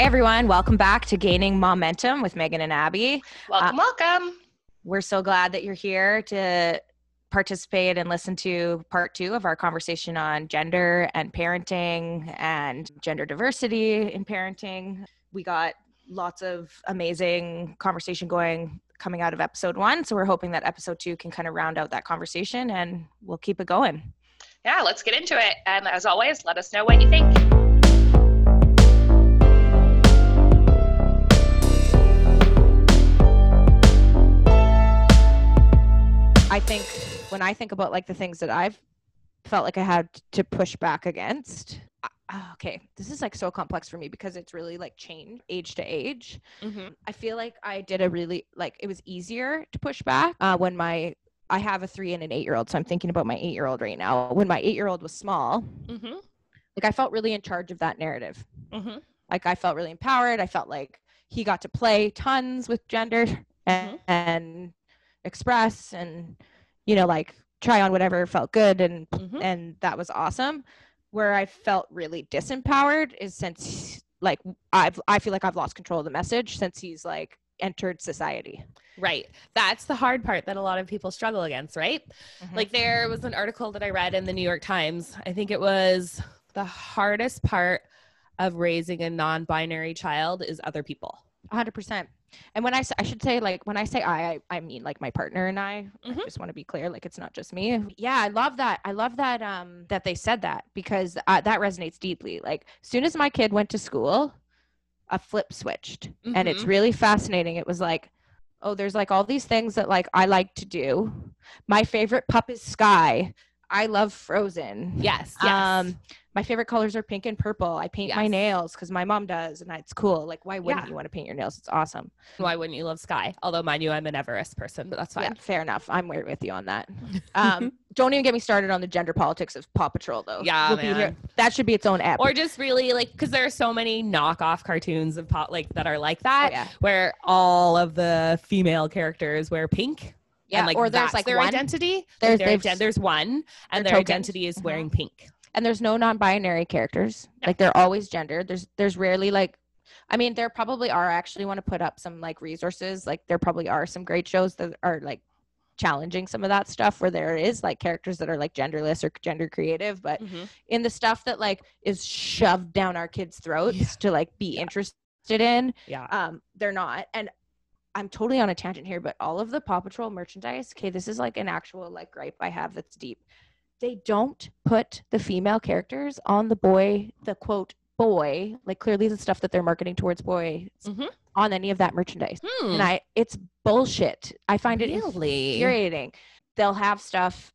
Hi, everyone. Welcome back to Gaining Momentum with Megan and Abby. Welcome, uh, welcome. We're so glad that you're here to participate and listen to part two of our conversation on gender and parenting and gender diversity in parenting. We got lots of amazing conversation going coming out of episode one. So we're hoping that episode two can kind of round out that conversation and we'll keep it going. Yeah, let's get into it. And as always, let us know what you think. I think when I think about like the things that I've felt like I had to push back against. Uh, okay, this is like so complex for me because it's really like changed age to age. Mm-hmm. I feel like I did a really like it was easier to push back uh, when my I have a three and an eight year old, so I'm thinking about my eight year old right now. When my eight year old was small, mm-hmm. like I felt really in charge of that narrative. Mm-hmm. Like I felt really empowered. I felt like he got to play tons with gender and, mm-hmm. and express and you know like try on whatever felt good and mm-hmm. and that was awesome. Where i felt really disempowered is since like i've i feel like i've lost control of the message since he's like entered society. Right. That's the hard part that a lot of people struggle against right? Mm-hmm. like there was an article that i read in the new york times. I think it was the hardest part of raising a non-binary child is other people. 100% and when I I should say like when I say I I, I mean like my partner and I. Mm-hmm. I just want to be clear, like it's not just me. Yeah, I love that. I love that um that they said that because uh, that resonates deeply. Like soon as my kid went to school, a flip switched, mm-hmm. and it's mm-hmm. really fascinating. It was like oh there's like all these things that like i like to do my favorite pup is Skye i love frozen yes, yes. um my favorite colors are pink and purple. I paint yes. my nails because my mom does, and it's cool. Like, why wouldn't yeah. you want to paint your nails? It's awesome. Why wouldn't you love Skye? Although, mind you, I'm an Everest person, but that's fine. Yeah, fair enough. I'm weird with you on that. Um, don't even get me started on the gender politics of Paw Patrol, though. Yeah, we'll that should be its own app. Or just really like because there are so many knockoff cartoons of Paw like that are like that, oh, yeah. where all of the female characters wear pink. Yeah, and, like, or there's like their one, identity. There's, their, there's one, and their identity is uh-huh. wearing pink and there's no non-binary characters. Like they're always gendered. There's there's rarely like i mean there probably are. I actually want to put up some like resources. Like there probably are some great shows that are like challenging some of that stuff where there is like characters that are like genderless or gender creative. But mm-hmm. in the stuff that like is shoved down our kids throats yeah. to like be yeah. interested in yeah. um they're not. And I'm totally on a tangent here, but all of the Paw Patrol merchandise, okay, this is like an actual like gripe I have that's deep they don't put the female characters on the boy, the quote boy, like clearly the stuff that they're marketing towards boys mm-hmm. on any of that merchandise. Hmm. And I it's bullshit. I find it really? infuriating. They'll have stuff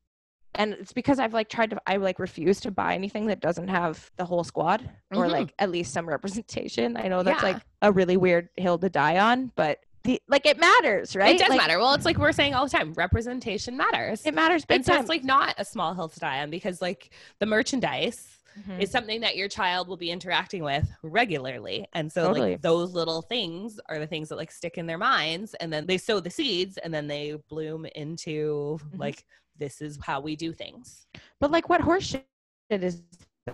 and it's because I've like tried to I like refuse to buy anything that doesn't have the whole squad mm-hmm. or like at least some representation. I know that's yeah. like a really weird hill to die on, but the, like it matters, right? It does like, matter. Well, it's like we're saying all the time, representation matters. It matters big and time. So it's like not a small hill to die on because like the merchandise mm-hmm. is something that your child will be interacting with regularly. And so totally. like those little things are the things that like stick in their minds and then they sow the seeds and then they bloom into mm-hmm. like this is how we do things. But like what horseshit is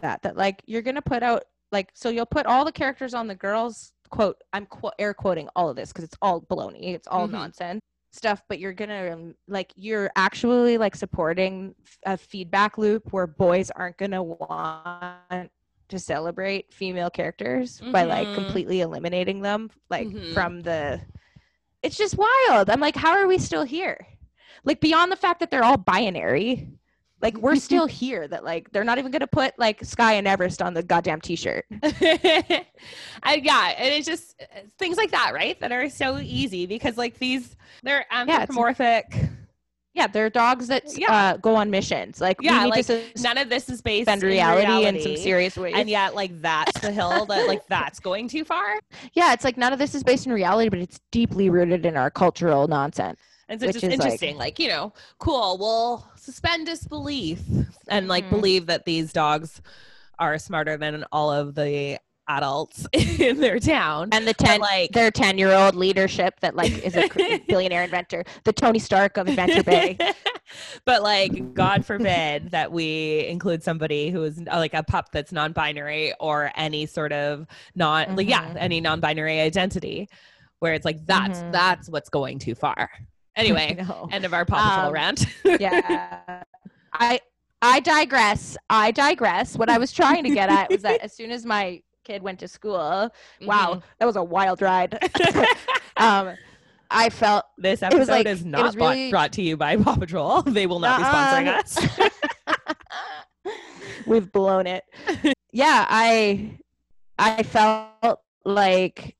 that? That like you're gonna put out like so you'll put all the characters on the girls quote i'm qu- air quoting all of this because it's all baloney it's all mm-hmm. nonsense stuff but you're gonna um, like you're actually like supporting a feedback loop where boys aren't gonna want to celebrate female characters mm-hmm. by like mm-hmm. completely eliminating them like mm-hmm. from the it's just wild i'm like how are we still here like beyond the fact that they're all binary like we're still here that like they're not even gonna put like Skye and Everest on the goddamn t-shirt. I, yeah, and it's just things like that, right? That are so easy because like these they're anthropomorphic. Yeah, yeah, they're dogs that yeah. uh, go on missions. Like yeah, like none of this is based in reality, reality in some serious ways. And yet, like that's the hill that like that's going too far. Yeah, it's like none of this is based in reality, but it's deeply rooted in our cultural nonsense. And so it's just interesting, like, like, you know, cool. We'll suspend disbelief and like mm-hmm. believe that these dogs are smarter than all of the adults in their town and the 10 like their 10 year old leadership that like is a billionaire inventor the tony stark of adventure bay but like god forbid that we include somebody who is uh, like a pup that's non-binary or any sort of non mm-hmm. like yeah mm-hmm. any non-binary identity where it's like that's mm-hmm. that's what's going too far anyway end of our Paw um, rant yeah i I digress. I digress. What I was trying to get at was that as soon as my kid went to school. Mm-hmm. Wow, that was a wild ride. um, I felt this episode like, is not really... brought to you by Paw Patrol. They will not uh-uh. be sponsoring us. We've blown it. Yeah, I I felt like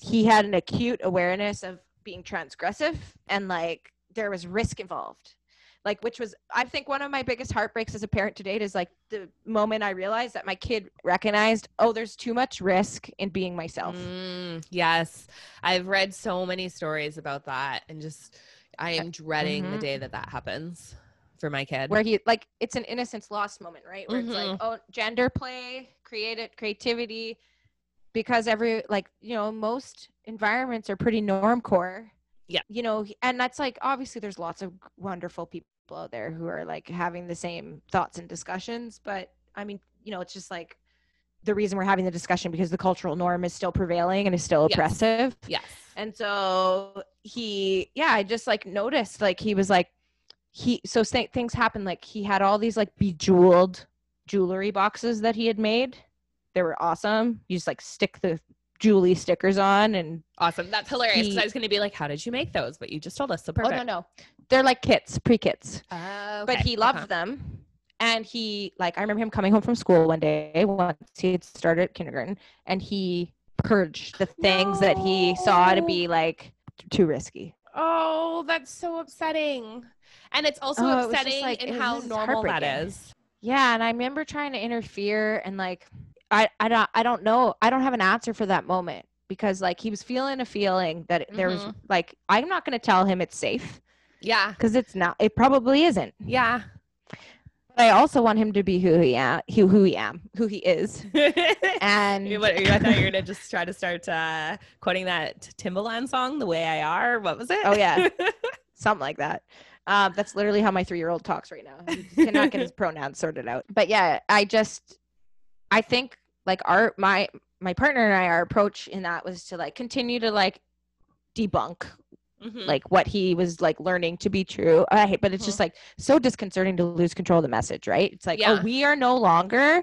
he had an acute awareness of being transgressive and like there was risk involved like which was i think one of my biggest heartbreaks as a parent to date is like the moment i realized that my kid recognized oh there's too much risk in being myself mm, yes i've read so many stories about that and just i am dreading mm-hmm. the day that that happens for my kid where he like it's an innocence lost moment right where mm-hmm. it's like mm-hmm. oh gender play creative creativity because every like you know most environments are pretty norm core yeah. You know and that's like obviously there's lots of wonderful people out there who are like having the same thoughts and discussions but i mean you know it's just like the reason we're having the discussion because the cultural norm is still prevailing and is still oppressive. Yes. And so he yeah i just like noticed like he was like he so th- things happen like he had all these like bejeweled jewelry boxes that he had made they were awesome you just like stick the Julie stickers on and awesome. That's hilarious. He, I was going to be like, how did you make those? But you just told us. So perfect. Oh, no, no. They're like kits, pre kits. Uh, okay. But he loved uh-huh. them. And he, like, I remember him coming home from school one day once he had started kindergarten and he purged the things no. that he saw to be like too risky. Oh, that's so upsetting. And it's also oh, upsetting it like, in how normal that is. Yeah. And I remember trying to interfere and like, I, I don't I don't know. I don't have an answer for that moment because like he was feeling a feeling that mm-hmm. there was mm-hmm. like I'm not going to tell him it's safe. Yeah. Cuz it's not it probably isn't. Yeah. But I also want him to be who he am, who who he am, who he is. and what, I thought you were gonna just try to start uh, quoting that Timbaland song, "The Way I Are." What was it? Oh yeah, something like that. Um, that's literally how my three-year-old talks right now. He cannot get his pronouns sorted out. But yeah, I just, I think like our my my partner and I our approach in that was to like continue to like debunk mm-hmm. like what he was like learning to be true. I hate, but it's mm-hmm. just like so disconcerting to lose control of the message, right? It's like, oh, yeah. oh, we are no longer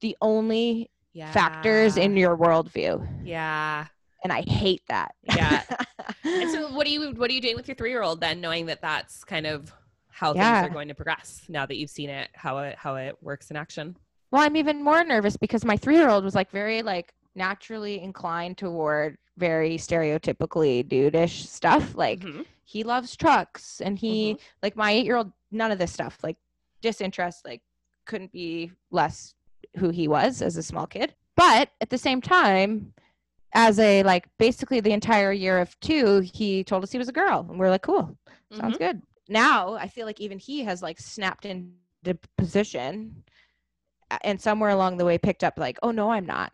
the only yeah. factors in your worldview. Yeah. And I hate that. Yeah. and so what do you what are you doing with your 3-year-old then knowing that that's kind of how yeah. things are going to progress now that you've seen it how it how it works in action? Well, I'm even more nervous because my three year old was like very like naturally inclined toward very stereotypically dude-ish stuff. Like mm-hmm. he loves trucks and he mm-hmm. like my eight year old none of this stuff. Like disinterest like couldn't be less who he was as a small kid. But at the same time, as a like basically the entire year of two, he told us he was a girl. And we're like, cool. Sounds mm-hmm. good. Now I feel like even he has like snapped into position and somewhere along the way picked up like, oh no, I'm not.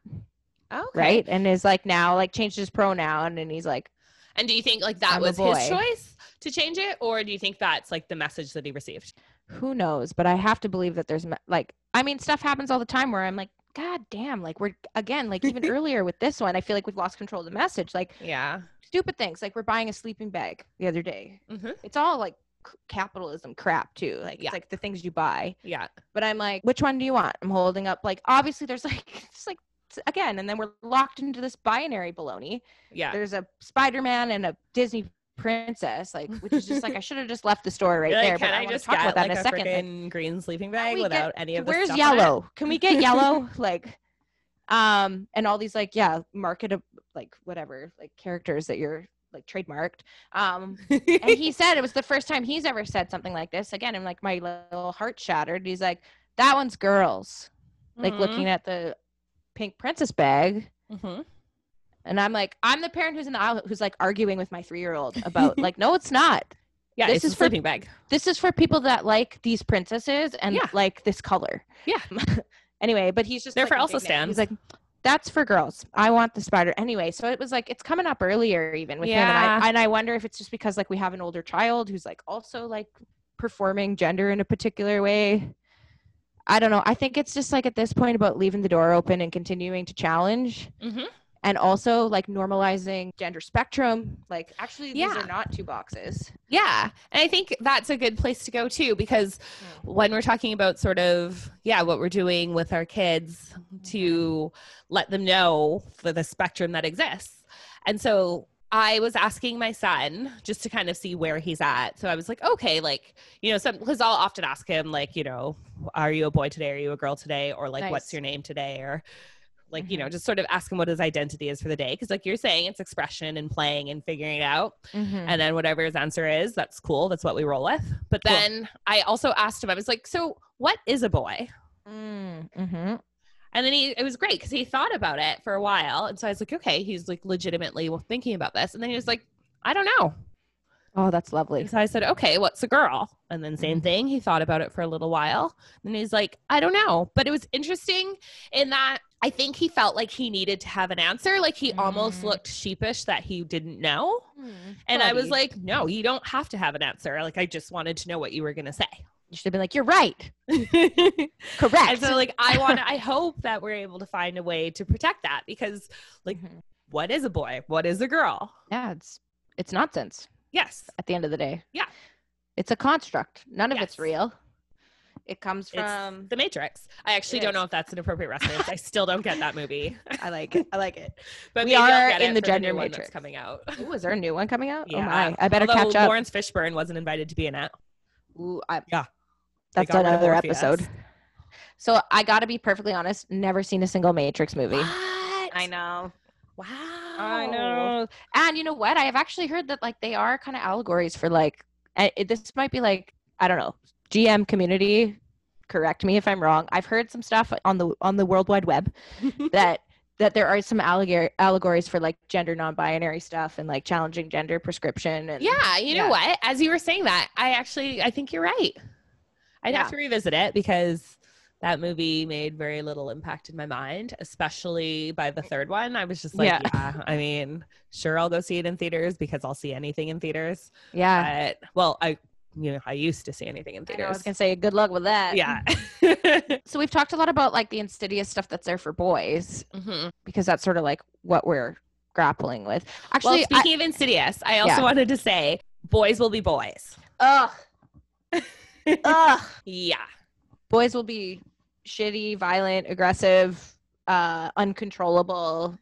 Okay. Right. And is like now like changed his pronoun and he's like And do you think like that I'm was his choice to change it? Or do you think that's like the message that he received? Who knows? But I have to believe that there's like I mean stuff happens all the time where I'm like, God damn, like we're again, like even earlier with this one, I feel like we've lost control of the message. Like yeah. Stupid things. Like we're buying a sleeping bag the other day. Mm-hmm. It's all like capitalism crap too. Like yeah. it's like the things you buy. Yeah. But I'm like, which one do you want? I'm holding up like obviously there's like it's like again, and then we're locked into this binary baloney. Yeah. There's a Spider-Man and a Disney princess, like which is just like I should have just left the store right there. Can but I, I just talk about that like, in a, a second. green sleeping bag without get, any of the Where's yellow? Can we get yellow? like um and all these like yeah market like whatever like characters that you're like trademarked. Um, and he said it was the first time he's ever said something like this. Again, I'm like my little heart shattered. He's like, "That one's girls." Mm-hmm. Like looking at the pink princess bag. Mm-hmm. And I'm like, I'm the parent who's in the aisle who's like arguing with my three year old about like, no, it's not. Yeah, this is for sleeping bag. This is for people that like these princesses and yeah. like this color. Yeah. anyway, but he's just there like, for Elsa stands. He's like, that's for girls. I want the spider anyway. So it was like it's coming up earlier even with yeah. him, and I and I wonder if it's just because like we have an older child who's like also like performing gender in a particular way. I don't know. I think it's just like at this point about leaving the door open and continuing to challenge. Mm-hmm and also like normalizing gender spectrum like actually yeah. these are not two boxes yeah and i think that's a good place to go too because mm. when we're talking about sort of yeah what we're doing with our kids to mm-hmm. let them know for the spectrum that exists and so I was asking my son just to kind of see where he's at. So I was like, okay, like, you know, some because I'll often ask him, like, you know, are you a boy today? Are you a girl today? Or like, nice. what's your name today? Or like mm-hmm. you know just sort of ask him what his identity is for the day because like you're saying it's expression and playing and figuring it out mm-hmm. and then whatever his answer is that's cool that's what we roll with but then cool. i also asked him i was like so what is a boy mm, mm-hmm. and then he it was great because he thought about it for a while and so i was like okay he's like legitimately well thinking about this and then he was like i don't know Oh, that's lovely. So I said, okay, what's a girl? And then same mm-hmm. thing. He thought about it for a little while. And he's like, I don't know. But it was interesting in that I think he felt like he needed to have an answer. Like he mm. almost looked sheepish that he didn't know. Mm, and I was like, no, you don't have to have an answer. Like I just wanted to know what you were going to say. You should have been like, you're right. Correct. And so like I want to I hope that we're able to find a way to protect that because like mm-hmm. what is a boy? What is a girl? Yeah, it's it's nonsense. Yes. At the end of the day. Yeah. It's a construct. None yes. of it's real. It comes from it's The Matrix. I actually don't know if that's an appropriate reference. I still don't get that movie. I like it. I like it. But we are in the gender the matrix coming out. Ooh, is there a new one coming out? Oh yeah. Oh my! I better Although catch up. Laurence Fishburne wasn't invited to be in it. Ooh, I, yeah. That's another episode. So I got to be perfectly honest. Never seen a single Matrix movie. What? I know. Wow. I know. And you know what? I have actually heard that like they are kind of allegories for like eh, it, this might be like I don't know GM community. Correct me if I'm wrong. I've heard some stuff on the on the World Wide Web that that there are some allegor- allegories for like gender non-binary stuff and like challenging gender prescription and yeah you know what as you were saying that i actually i think you're right i'd yeah. have to revisit it because that movie made very little impact in my mind, especially by the third one. I was just like, yeah, yeah I mean, sure, I'll go see it in theaters because I'll see anything in theaters. Yeah. But, well, I, you know, I used to see anything in theaters. I, I was gonna say, good luck with that. Yeah. so we've talked a lot about like the insidious stuff that's there for boys, mm-hmm. because that's sort of like what we're grappling with. Actually, well, speaking I, of insidious, I also yeah. wanted to say, boys will be boys. Ugh. Ugh. Yeah. Boys will be shitty, violent, aggressive, uh, uncontrollable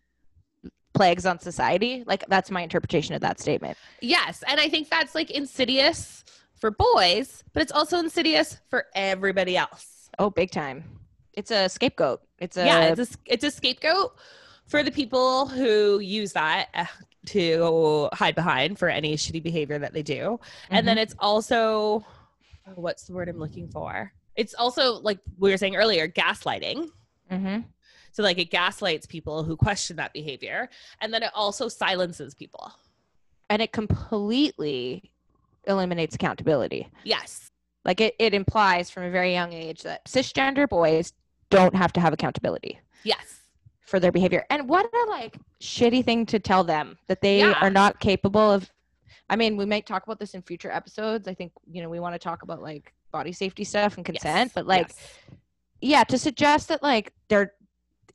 plagues on society. Like that's my interpretation of that statement. Yes, and I think that's like insidious for boys, but it's also insidious for everybody else. Oh, big time. It's a scapegoat. It's a Yeah, it's a it's a scapegoat for the people who use that uh, to hide behind for any shitty behavior that they do. Mm-hmm. And then mm-hmm. it's also what's the word I'm looking for? it's also like we were saying earlier gaslighting mm-hmm. so like it gaslights people who question that behavior and then it also silences people and it completely eliminates accountability. Yes. Like it, it implies from a very young age that cisgender boys don't have to have accountability yes. for their behavior. And what a like shitty thing to tell them that they yeah. are not capable of i mean we might talk about this in future episodes. I think you know we want to talk about like body safety stuff and consent, yes. but like, yes. yeah, to suggest that like they're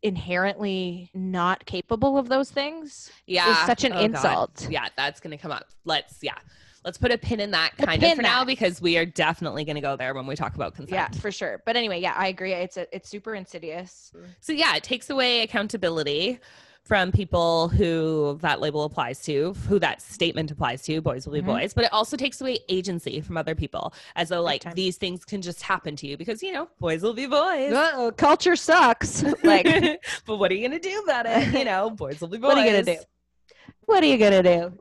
inherently not capable of those things yeah. is such an oh, insult. God. yeah that's gonna come up. Let's yeah let's put a pin in that kind of for that. now because we are definitely going to go there when we talk about consent. Yeah, for sure. But anyway, yeah, I agree. It's a, it's super insidious. So yeah, it takes away accountability from people who that label applies to, who that statement applies to, boys will be mm-hmm. boys, but it also takes away agency from other people as though like these things can just happen to you because, you know, boys will be boys. Uh-oh, culture sucks. like, but what are you going to do about it? You know, boys will be boys. what are you going to do? What are you going to do?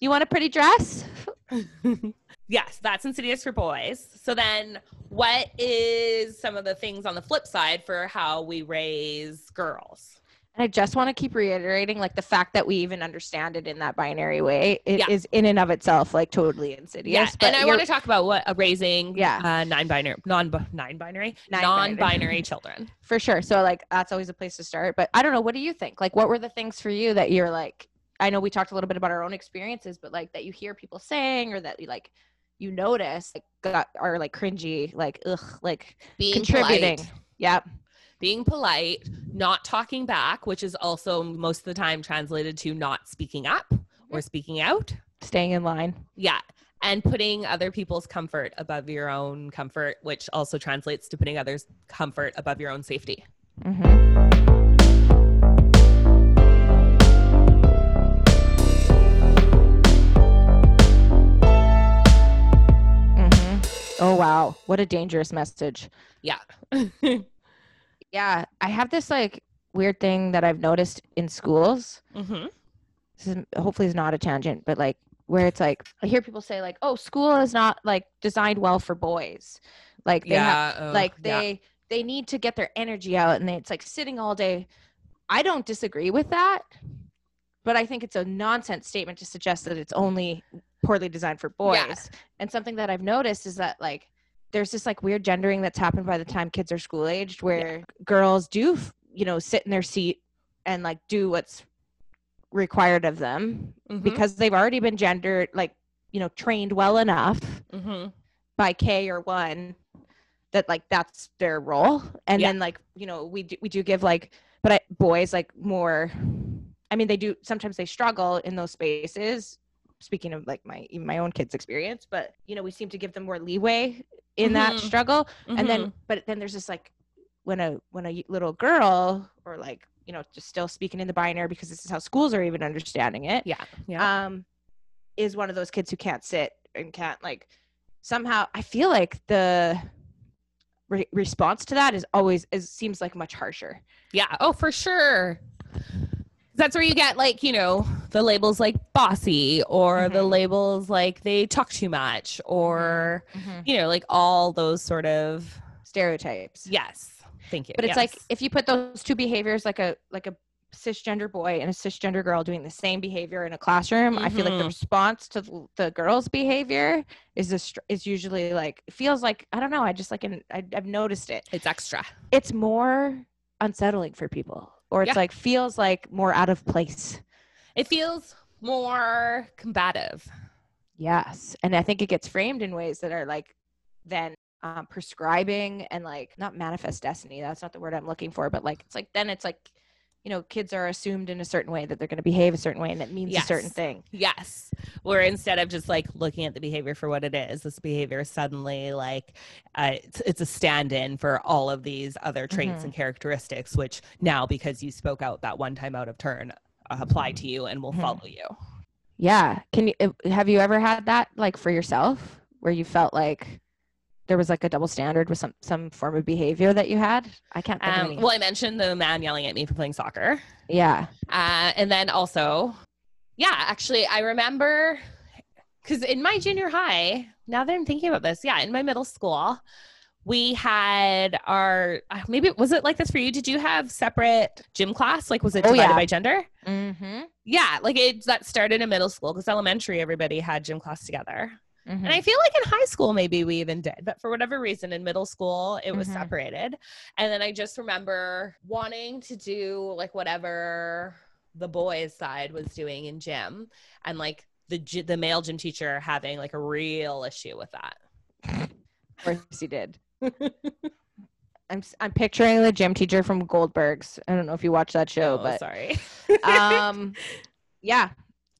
You want a pretty dress? yes, that's insidious for boys. So then what is some of the things on the flip side for how we raise girls? And I just want to keep reiterating like the fact that we even understand it in that binary way it yeah. is in and of itself like totally insidious. Yeah. and I want to talk about what a raising yeah. Uh, non-binary non non-binary non-binary children. For sure. So like that's always a place to start, but I don't know what do you think? Like what were the things for you that you're like I know we talked a little bit about our own experiences, but like that you hear people saying or that you like you notice like got are like cringy, like ugh, like Being contributing. Polite. Yep being polite, not talking back, which is also most of the time translated to not speaking up or speaking out, staying in line. Yeah. And putting other people's comfort above your own comfort, which also translates to putting others' comfort above your own safety. Mm-hmm. Oh, wow. What a dangerous message. Yeah. Yeah, I have this like weird thing that I've noticed in schools. Mm-hmm. This is hopefully is not a tangent, but like where it's like I hear people say like, "Oh, school is not like designed well for boys." Like they yeah, have, uh, like they yeah. they need to get their energy out, and they, it's like sitting all day. I don't disagree with that, but I think it's a nonsense statement to suggest that it's only poorly designed for boys. Yeah. And something that I've noticed is that like there's this like weird gendering that's happened by the time kids are school aged where yeah. girls do you know sit in their seat and like do what's required of them mm-hmm. because they've already been gendered like you know trained well enough mm-hmm. by k or one that like that's their role and yeah. then like you know we do, we do give like but I, boys like more i mean they do sometimes they struggle in those spaces speaking of like my my own kids experience but you know we seem to give them more leeway in mm-hmm. that struggle mm-hmm. and then mm-hmm. but then there's this like when a when a little girl or like you know just still speaking in the binary because this is how schools are even understanding it yeah yeah um is one of those kids who can't sit and can't like somehow i feel like the re- response to that is always is seems like much harsher yeah oh for sure that's where you get like you know the labels like bossy or mm-hmm. the labels like they talk too much or mm-hmm. you know like all those sort of stereotypes yes thank you but it's yes. like if you put those two behaviors like a like a cisgender boy and a cisgender girl doing the same behavior in a classroom mm-hmm. i feel like the mm-hmm. response to the, the girl's behavior is this is usually like feels like i don't know i just like an, I, i've noticed it it's extra it's more unsettling for people or it's yeah. like feels like more out of place. It feels more combative. Yes. And I think it gets framed in ways that are like then um, prescribing and like not manifest destiny. That's not the word I'm looking for, but like it's like then it's like you know, kids are assumed in a certain way that they're going to behave a certain way and that means yes. a certain thing. Yes. Where instead of just like looking at the behavior for what it is, this behavior is suddenly like uh, it's, it's, a stand in for all of these other traits mm-hmm. and characteristics, which now, because you spoke out that one time out of turn, uh, apply to you and will mm-hmm. follow you. Yeah. Can you, have you ever had that like for yourself where you felt like, there was like a double standard with some some form of behavior that you had? I can't. Um, well, I mentioned the man yelling at me for playing soccer. Yeah, uh, and then also, yeah, actually, I remember because in my junior high, now that I'm thinking about this, yeah, in my middle school, we had our uh, maybe was it like this for you? Did you have separate gym class? Like, was it oh, divided yeah. by gender? Mm-hmm. Yeah, like it that started in middle school because elementary everybody had gym class together. Mm-hmm. And I feel like in high school, maybe we even did, but for whatever reason, in middle school, it was mm-hmm. separated. And then I just remember wanting to do like whatever the boys' side was doing in gym and like the, the male gym teacher having like a real issue with that. Of course he did. I'm I'm picturing the gym teacher from Goldbergs. I don't know if you watch that show, oh, but sorry. um, yeah,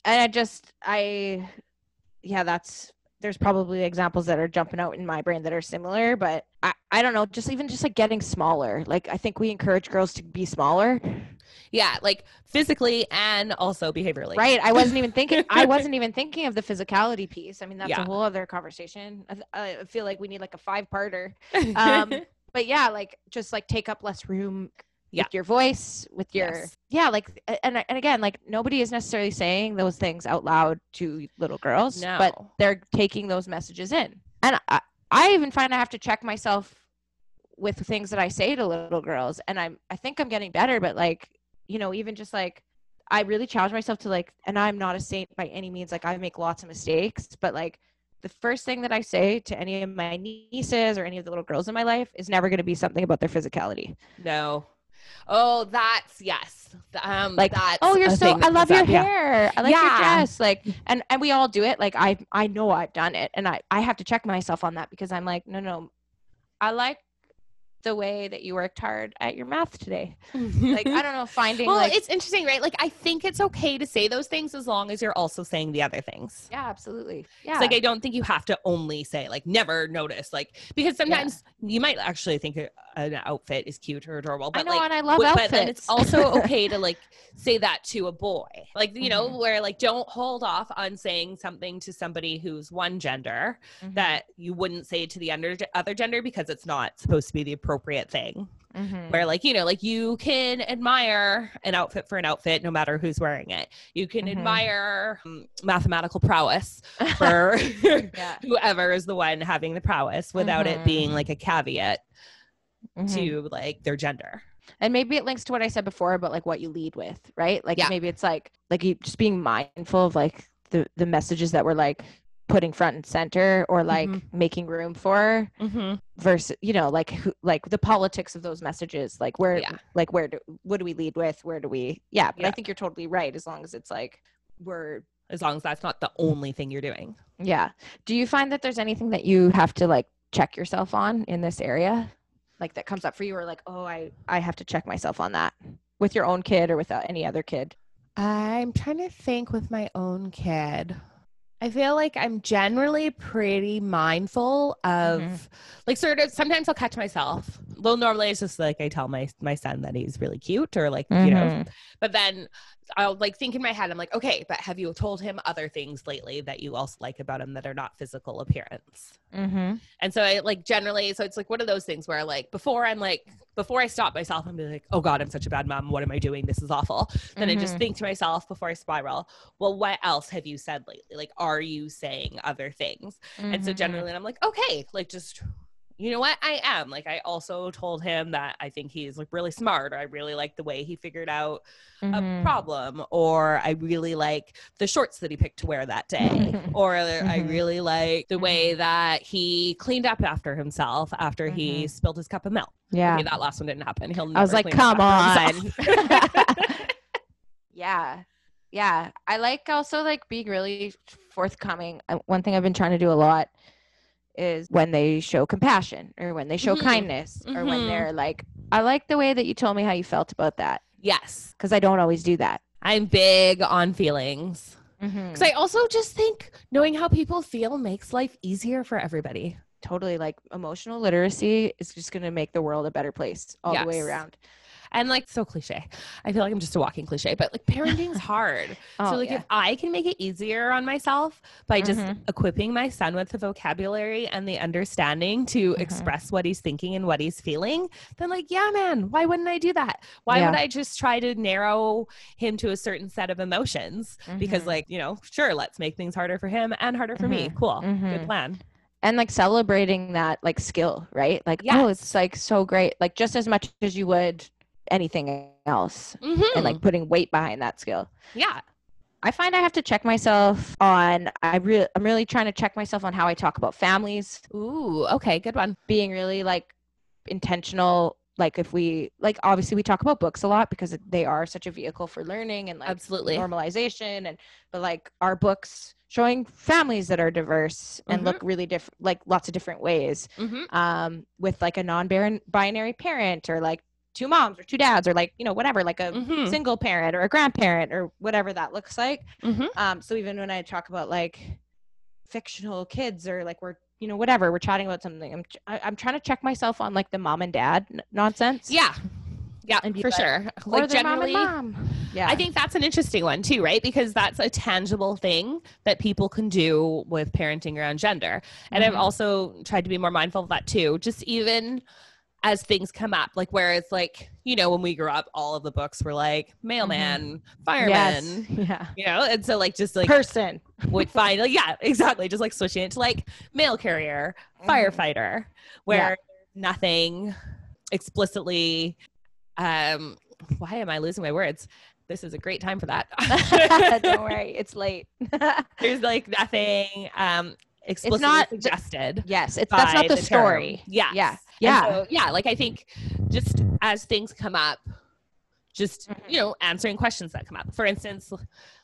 and I just I, yeah, that's there's probably examples that are jumping out in my brain that are similar, but I, I don't know, just even just like getting smaller. Like I think we encourage girls to be smaller. Yeah, like physically and also behaviorally. Right. I wasn't even thinking I wasn't even thinking of the physicality piece. I mean, that's yeah. a whole other conversation. I, I, feel like we need like a five parter. Um, but yeah, like just like take up less room yeah. with your voice, with your yes. yeah, like and and again, like nobody is necessarily saying those things out loud to little girls, no. but they're taking those messages in. And I, I even find I have to check myself with things that I say to little girls, and I'm I think I'm getting better, but like you know, even just like I really challenge myself to like, and I'm not a saint by any means. Like I make lots of mistakes, but like the first thing that I say to any of my nieces or any of the little girls in my life is never going to be something about their physicality. No, Oh, that's yes. Um, like that. Oh, you're so. I love your up. hair. Yeah. I like yeah. your dress. Like, and and we all do it. Like, I I know I've done it, and I I have to check myself on that because I'm like, no, no, I like the way that you worked hard at your math today. like I don't know, finding Well, like, it's interesting, right? Like I think it's okay to say those things as long as you're also saying the other things. Yeah, absolutely. Yeah. It's like I don't think you have to only say like never notice like because sometimes yeah. you might actually think an outfit is cute or adorable. But I know, like, and I love outfits. But then it's also okay to like say that to a boy. Like, you know, mm-hmm. where like don't hold off on saying something to somebody who's one gender mm-hmm. that you wouldn't say to the under, other gender because it's not supposed to be the appropriate thing. Mm-hmm. Where like, you know, like you can admire an outfit for an outfit no matter who's wearing it. You can mm-hmm. admire um, mathematical prowess for whoever is the one having the prowess without it being mm-hmm. like a caveat mm-hmm. to like their gender and maybe it links to what i said before about like what you lead with right like yeah. maybe it's like like you just being mindful of like the the messages that we're like putting front and center or like mm-hmm. making room for mm-hmm. versus you know like who, like the politics of those messages like where yeah. like where do what do we lead with where do we yeah but yeah. i think you're totally right as long as it's like we're as long as that's not the only thing you're doing yeah do you find that there's anything that you have to like check yourself on in this area like that comes up for you or like oh i i have to check myself on that with your own kid or without any other kid i'm trying to think with my own kid I feel like I'm generally pretty mindful of mm-hmm. like sort of sometimes I'll catch myself. Well, normally it's just like I tell my my son that he's really cute or like, mm-hmm. you know, mm-hmm. but then I'll like think in my head, I'm like, okay, but have you told him other things lately that you also like about him that are not physical appearance? Mm-hmm. And so I like generally, so it's like one of those things where like before I'm like, before I stop myself and be like, oh God, I'm such a bad mom. What am I doing? This is awful. Then mm-hmm. I just mm-hmm. think to myself before I spiral, well, what else have you said lately? Like, are you saying other things? And so mm-hmm. generally I'm like, okay, like just you know what? I am like i also told him that i think he's like really smart or i really like the way he figured out mm-hmm. a problem or i really like the shorts that he picked to wear that day or mm-hmm. i really like the way mm-hmm. that he cleaned up after himself after mm-hmm. he spilled his cup of milk. Yeah. okay, that last one didn't happen. He'll i was like come on. yeah. Yeah. I like also like being really forthcoming. One thing i've been trying to do a lot is when they show compassion or when they show mm-hmm. kindness or mm-hmm. when they're like, I like the way that you told me how you felt about that. Yes. Because I don't always do that. I'm big on feelings. Because mm-hmm. I also just think knowing how people feel makes life easier for everybody. Totally. Like emotional literacy is just going to make the world a better place all yes. the way around and like so cliche. I feel like I'm just a walking cliche, but like parenting's hard. oh, so like yeah. if I can make it easier on myself by just mm-hmm. equipping my son with the vocabulary and the understanding to mm-hmm. express what he's thinking and what he's feeling, then like yeah, man, why wouldn't I do that? Why yeah. would I just try to narrow him to a certain set of emotions? Mm-hmm. Because like, you know, sure, let's make things harder for him and harder for me. Mm-hmm. Cool. Good mm-hmm. plan and like celebrating that like skill right like yes. oh it's like so great like just as much as you would anything else mm-hmm. and like mm-hmm. putting weight behind that skill. Yeah. I find I have to check myself on I really I'm really trying to check myself on how I talk about families. Ooh, okay, good one. Being really like intentional like if we like obviously we talk about books a lot because they are such a vehicle for learning and like absolutely normalization and but like our books showing families that are diverse and mm-hmm. look really different like lots of different ways mm-hmm. um with like a non-binary parent or like two moms or two dads or like you know whatever like a mm-hmm. single parent or a grandparent or whatever that looks like mm-hmm. um so even when i talk about like fictional kids or like we're you know whatever we're chatting about something i'm I, am i am trying to check myself on like the mom and dad n- nonsense yeah yeah for like, sure like generally mom mom. yeah i think that's an interesting one too right because that's a tangible thing that people can do with parenting around gender and mm-hmm. i've also tried to be more mindful of that too just even as things come up, like where it's like, you know, when we grew up, all of the books were like mailman, mm-hmm. fireman, yes. yeah, you know, and so like just like person would find, like, yeah, exactly, just like switching it to like mail carrier, mm-hmm. firefighter, where yeah. nothing explicitly. Um, why am I losing my words? This is a great time for that. Don't worry, it's late. There's like nothing um explicitly it's not suggested. Yes, it's that's not the, the story. Yeah, yeah, yeah. So, yeah, like I think just as things come up, just mm-hmm. you know answering questions that come up. For instance,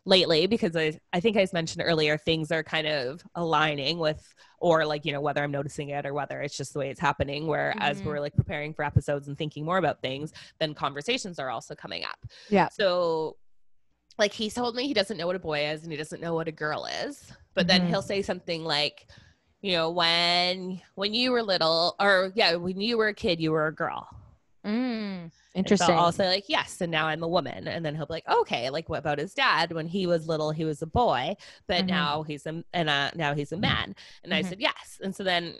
lately because I I think I mentioned earlier things are kind of aligning with or like you know whether I'm noticing it or whether it's just the way it's happening. Where mm-hmm. as we're like preparing for episodes and thinking more about things, then conversations are also coming up. Yeah. So like he told me he doesn't know what a boy is and he doesn't know what a girl is but mm-hmm. then he'll say something like you know when when you were little or yeah when you were a kid you were a girl mm, interesting so i'll say like yes and now i'm a woman and then he'll be like okay like what about his dad when he was little he was a boy but mm-hmm. now he's a and uh, now he's a man and mm-hmm. i said yes and so then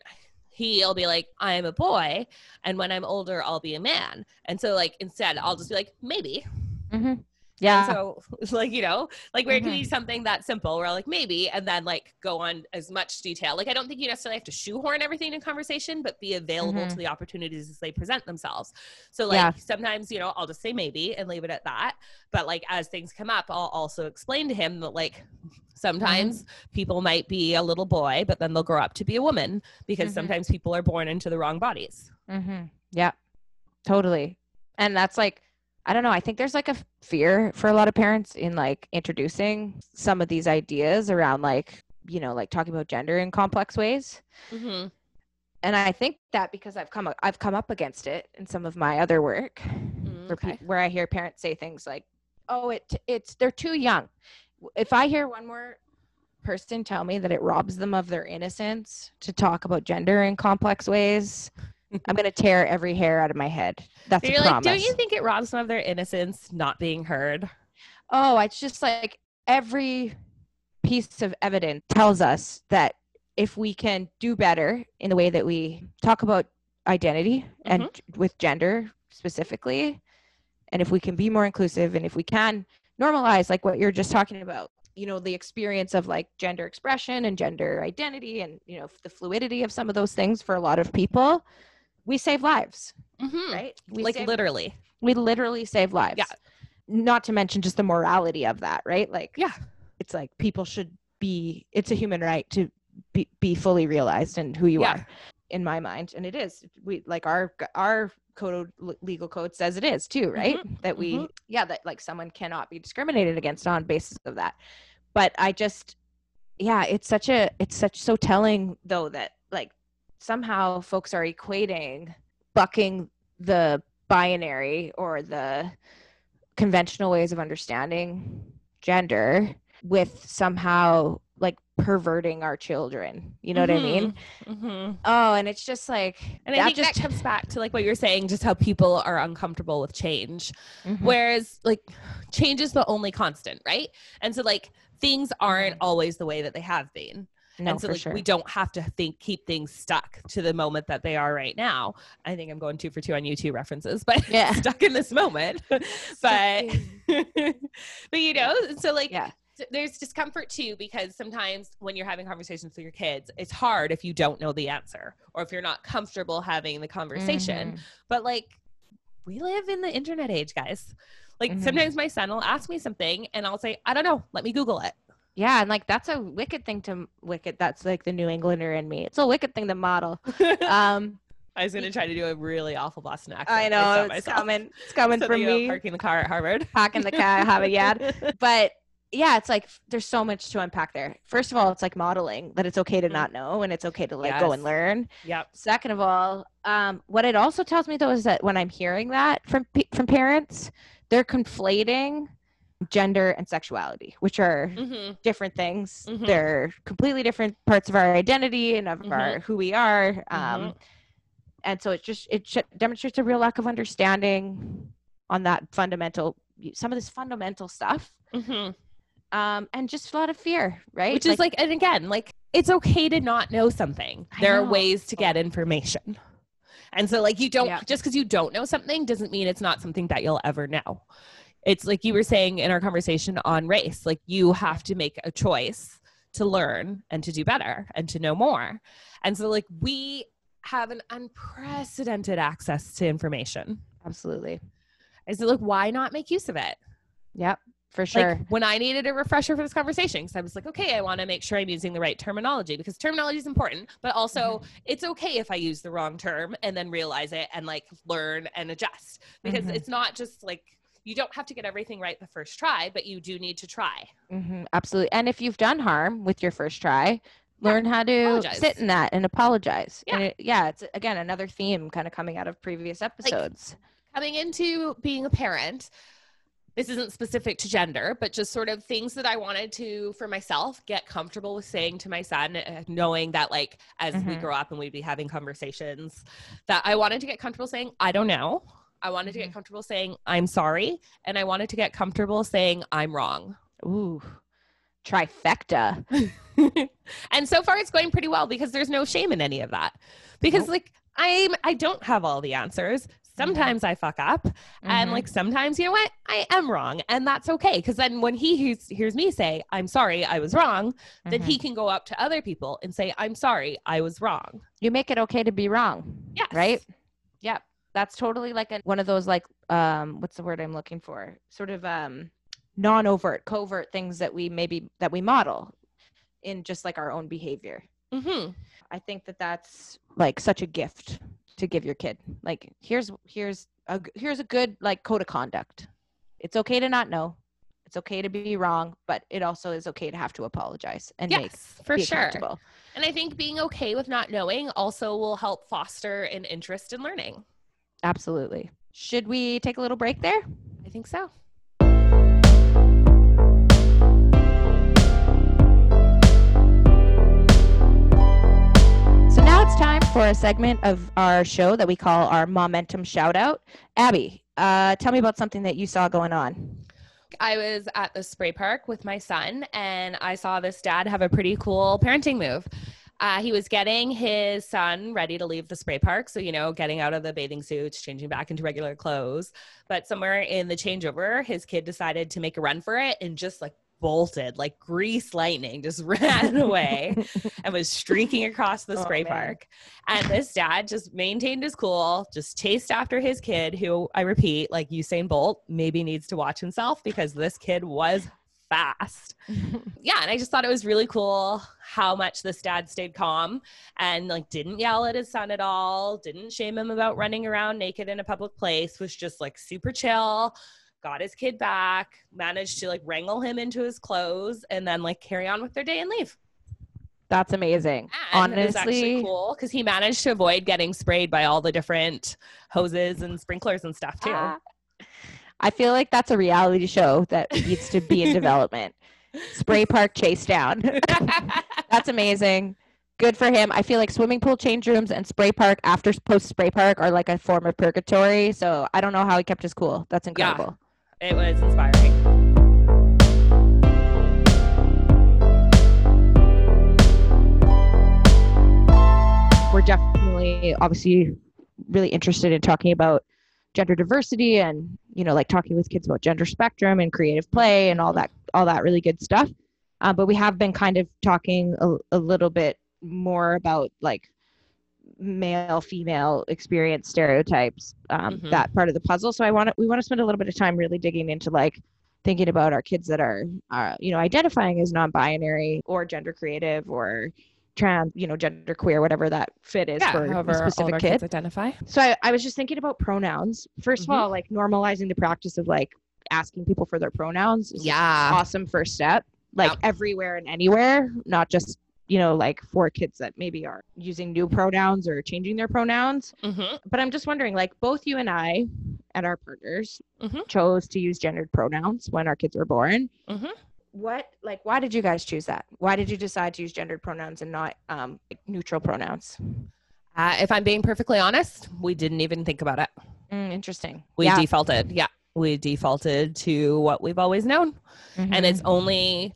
he'll be like i'm a boy and when i'm older i'll be a man and so like instead i'll just be like maybe mm-hmm. Yeah. And so like, you know, like where mm-hmm. it can be something that simple where like maybe and then like go on as much detail. Like I don't think you necessarily have to shoehorn everything in conversation, but be available mm-hmm. to the opportunities as they present themselves. So like yeah. sometimes, you know, I'll just say maybe and leave it at that. But like as things come up, I'll also explain to him that like sometimes mm-hmm. people might be a little boy, but then they'll grow up to be a woman because mm-hmm. sometimes people are born into the wrong bodies. Mm-hmm. Yeah, totally. And that's like I don't know. I think there's like a fear for a lot of parents in like introducing some of these ideas around like, you know, like talking about gender in complex ways. Mm-hmm. And I think that because I've come I've come up against it in some of my other work, mm, okay. where, pe- where I hear parents say things like, "Oh, it it's they're too young." If I hear one more person tell me that it robs them of their innocence to talk about gender in complex ways, I'm gonna tear every hair out of my head. That's You're like, promise. Don't you think it robs them of their innocence not being heard? Oh, it's just like every piece of evidence tells us that if we can do better in the way that we talk about identity mm-hmm. and with gender specifically, and if we can be more inclusive and if we can normalize like what you're just talking about you know the experience of like gender expression and gender identity and you know the fluidity of some of those things for a lot of people we save lives, mm-hmm. right? We like save, literally. We literally save lives. Yeah. Not to mention just the morality of that, right? Like, yeah, it's like people should be. It's a human right to be, be fully realized and who you yeah. are, in my mind, and it is. We like our our code legal code says it is too, right? Mm-hmm. That we, mm-hmm. yeah, that like someone cannot be discriminated against on basis of that. But I just, yeah, it's such a, it's such so telling though that like somehow folks are equating bucking the binary or the conventional ways of understanding gender with somehow like perverting our children. You know mm-hmm. what I mean? Mm-hmm. mm-hmm. Oh, and it's just like, and I think just... that comes back to like what you're saying, just how people are uncomfortable with change. Mm-hmm. Whereas like change is the only constant, right? And so like things aren't mm-hmm. always the way that they have been. No, and so like sure. we don't have to think keep things stuck to the moment that they are right now. I think I'm going two for two on U2 references, but yeah. stuck in this moment. but but you know, so like yeah. there's discomfort too because sometimes when you're having conversations with your kids, it's hard if you don't know the answer or if you're not comfortable having the conversation. Mm-hmm. But like we live in the internet age, guys. Like mm-hmm. sometimes my son will ask me something and I'll say, I don't know, let me Google it. Yeah, and like that's a wicked thing to wicked. That's like the New Englander in me. It's a wicked thing to model. Um, I was gonna try to do a really awful Boston accent. I know it's coming. It's coming so from me. Parking the car at Harvard. Parking the car at Harvard. Yeah, but yeah, it's like there's so much to unpack there. First of all, it's like modeling that it's okay to mm-hmm. not know and it's okay to like yes. go and learn. Yep. Second of all, um, what it also tells me though is that when I'm hearing that from from parents, they're conflating gender and sexuality, which are mm-hmm. different things. Mm-hmm. They're completely different parts of our identity and of mm-hmm. our who we are. Um, mm-hmm. and so it just it demonstrates a real lack of understanding on that fundamental, some of this fundamental stuff. Mm-hmm. Um, and just a lot of fear, right? Which like, is like, and again, like it's okay to not know something. there are ways to get information. And so, like, you don't yeah. just because you don't know something doesn't mean it's not something that you'll ever know. It's like you were saying in our conversation on race, like, you have to make a choice to learn and to do better and to know more. And so, like, we have an unprecedented access to information. Absolutely. And so, like, why not make use of it? Yep for sure. Like when I needed a refresher for this conversation, because I was like, okay, I want to make sure I'm using the right terminology because terminology is important, but also mm-hmm. it's okay if I use the wrong term and then realize it and like learn and adjust because mm-hmm. it's not just like you don't have to get everything right the first try, but you do need to try. Mm-hmm. Absolutely. And if you've done harm with your first try, learn how to apologize. sit in that and apologize. Yeah. And it, yeah. It's again another theme kind of coming out of previous episodes. Like, coming into being a parent, this isn't specific to gender, but just sort of things that I wanted to, for myself, get comfortable with saying to my son, uh, knowing that, like, as mm-hmm. we grow up and we'd be having conversations, that I wanted to get comfortable saying, I don't know. I wanted mm-hmm. to get mm-hmm. comfortable saying, I'm sorry. And I wanted to get comfortable saying, I'm wrong. Ooh, trifecta. and so far, it's going pretty well because there's no shame in any of that. Because, nope. like, I'm I don't have all the answers. Mm-hmm. sometimes I fuck up. Mm-hmm. And like sometimes, you know what? I am wrong. And that's okay. Because then when he hears, hears, me say, I'm sorry, I was wrong, mm-hmm. then he mm-hmm. can go up to other people and say, I'm sorry, I was wrong. You make it okay to be wrong. Yeah. Right? Yep. That's totally like a, one of those, like, um, what's the word I'm looking for? Sort of um, non overt, covert things that we maybe, that we model in just like our own behavior. Mm-hmm. I think that that's like such a gift to give your kid. Like here's here's a here's a good like code of conduct. It's okay to not know. It's okay to be wrong, but it also is okay to have to apologize and yes, make for sure. And I think being okay with not knowing also will help foster an interest in learning. Absolutely. Should we take a little break there? I think so. So now it's time for a segment of our show that we call our Momentum Shout Out. Abby, uh, tell me about something that you saw going on. I was at the spray park with my son, and I saw this dad have a pretty cool parenting move. Uh, he was getting his son ready to leave the spray park. So, you know, getting out of the bathing suits, changing back into regular clothes. But somewhere in the changeover, his kid decided to make a run for it and just like bolted like grease lightning, just ran away and was streaking across the oh, spray oh, park. And this dad just maintained his cool, just chased after his kid, who I repeat, like Usain Bolt, maybe needs to watch himself because this kid was fast. yeah, and I just thought it was really cool how much this dad stayed calm and like didn't yell at his son at all, didn't shame him about running around naked in a public place, was just like super chill, got his kid back, managed to like wrangle him into his clothes, and then like carry on with their day and leave. That's amazing. And Honestly, actually cool because he managed to avoid getting sprayed by all the different hoses and sprinklers and stuff too. Ah. I feel like that's a reality show that needs to be in development. Spray park chase down. that's amazing. Good for him. I feel like swimming pool change rooms and spray park after post spray park are like a form of purgatory. So I don't know how he kept his cool. That's incredible. It was inspiring. We're definitely, obviously, really interested in talking about gender diversity and you know like talking with kids about gender spectrum and creative play and all that all that really good stuff uh, but we have been kind of talking a, a little bit more about like male female experience stereotypes um, mm-hmm. that part of the puzzle so i want to we want to spend a little bit of time really digging into like thinking about our kids that are are you know identifying as non-binary or gender creative or trans you know gender queer whatever that fit is yeah, for a specific kid kids identify so I, I, was just thinking about pronouns 1st mm-hmm. of all like normalizing the practice of like asking people for their pronouns yeah awesome first step like yep. everywhere and anywhere not just you know, like for kids that maybe are using new pronouns or changing their pronouns. Mm-hmm. But I'm just wondering, like, both you and I and our partners mm-hmm. chose to use gendered pronouns when our kids were born. Mm-hmm. What, like, why did you guys choose that? Why did you decide to use gendered pronouns and not um, neutral pronouns? Uh, if I'm being perfectly honest, we didn't even think about it. Mm, interesting. We yeah. defaulted. Yeah. We defaulted to what we've always known. And it's mm-hmm. only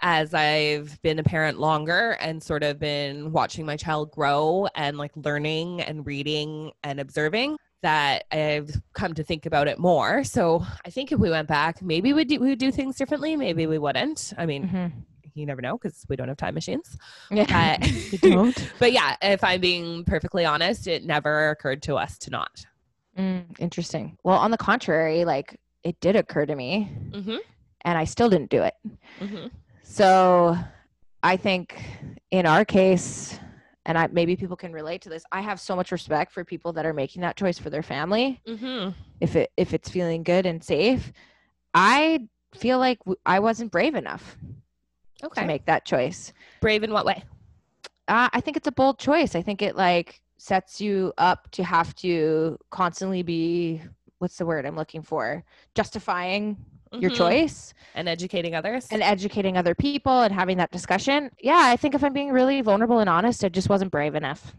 as I've been a parent longer and sort of been watching my child grow and like learning and reading and observing, that I've come to think about it more. So I think if we went back, maybe we'd do, we would do things differently. Maybe we wouldn't. I mean, mm-hmm. you never know because we don't have time machines. Yeah, but, don't. but yeah, if I'm being perfectly honest, it never occurred to us to not. Mm, interesting. Well, on the contrary, like it did occur to me, mm-hmm. and I still didn't do it. Mm-hmm. So I think in our case, and I maybe people can relate to this. I have so much respect for people that are making that choice for their family. Mm-hmm. If it if it's feeling good and safe, I feel like w- I wasn't brave enough okay. to make that choice. Brave in what way? Uh, I think it's a bold choice. I think it like sets you up to have to constantly be what's the word I'm looking for justifying mm-hmm. your choice and educating others and educating other people and having that discussion. Yeah, I think if I'm being really vulnerable and honest, I just wasn't brave enough.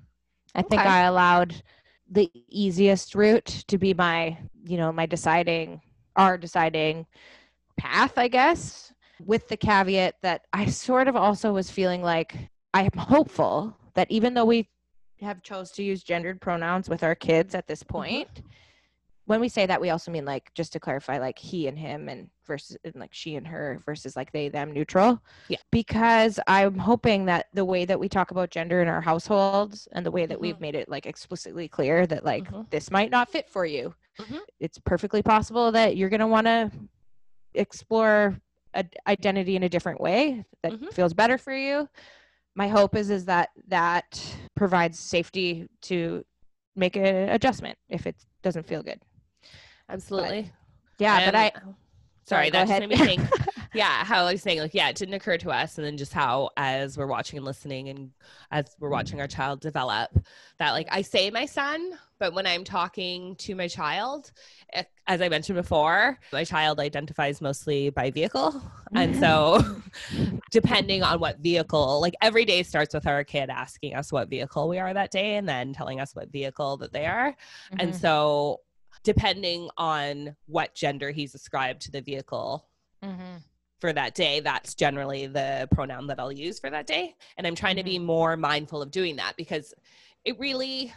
I okay. think I allowed the easiest route to be my, you know, my deciding, our deciding path, I guess, with the caveat that I sort of also was feeling like I am hopeful that even though we have chose to use gendered pronouns with our kids at this mm-hmm. point, mm-hmm when we say that we also mean like just to clarify like he and him and versus and like she and her versus like they them neutral yeah because i'm hoping that the way that we talk about gender in our households and the way that mm-hmm. we've made it like explicitly clear that like mm-hmm. this might not fit for you mm-hmm. it's perfectly possible that you're going to want to explore a identity in a different way that mm-hmm. feels better for you my hope is is that that provides safety to make an adjustment if it doesn't feel good Absolutely. But, yeah, and, but I. Sorry, that just made me think. yeah, how I was saying, like, yeah, it didn't occur to us, and then just how, as we're watching and listening, and as we're watching our child develop, that like I say my son, but when I'm talking to my child, eh, as I mentioned before, my child identifies mostly by vehicle, and so depending on what vehicle, like every day starts with our kid asking us what vehicle we are that day, and then telling us what vehicle that they are, mm-hmm. and so depending on what gender he's ascribed to the vehicle mm-hmm. for that day, that's generally the pronoun that I'll use for that day. And I'm trying mm-hmm. to be mm-hmm. more mindful of doing that because it really,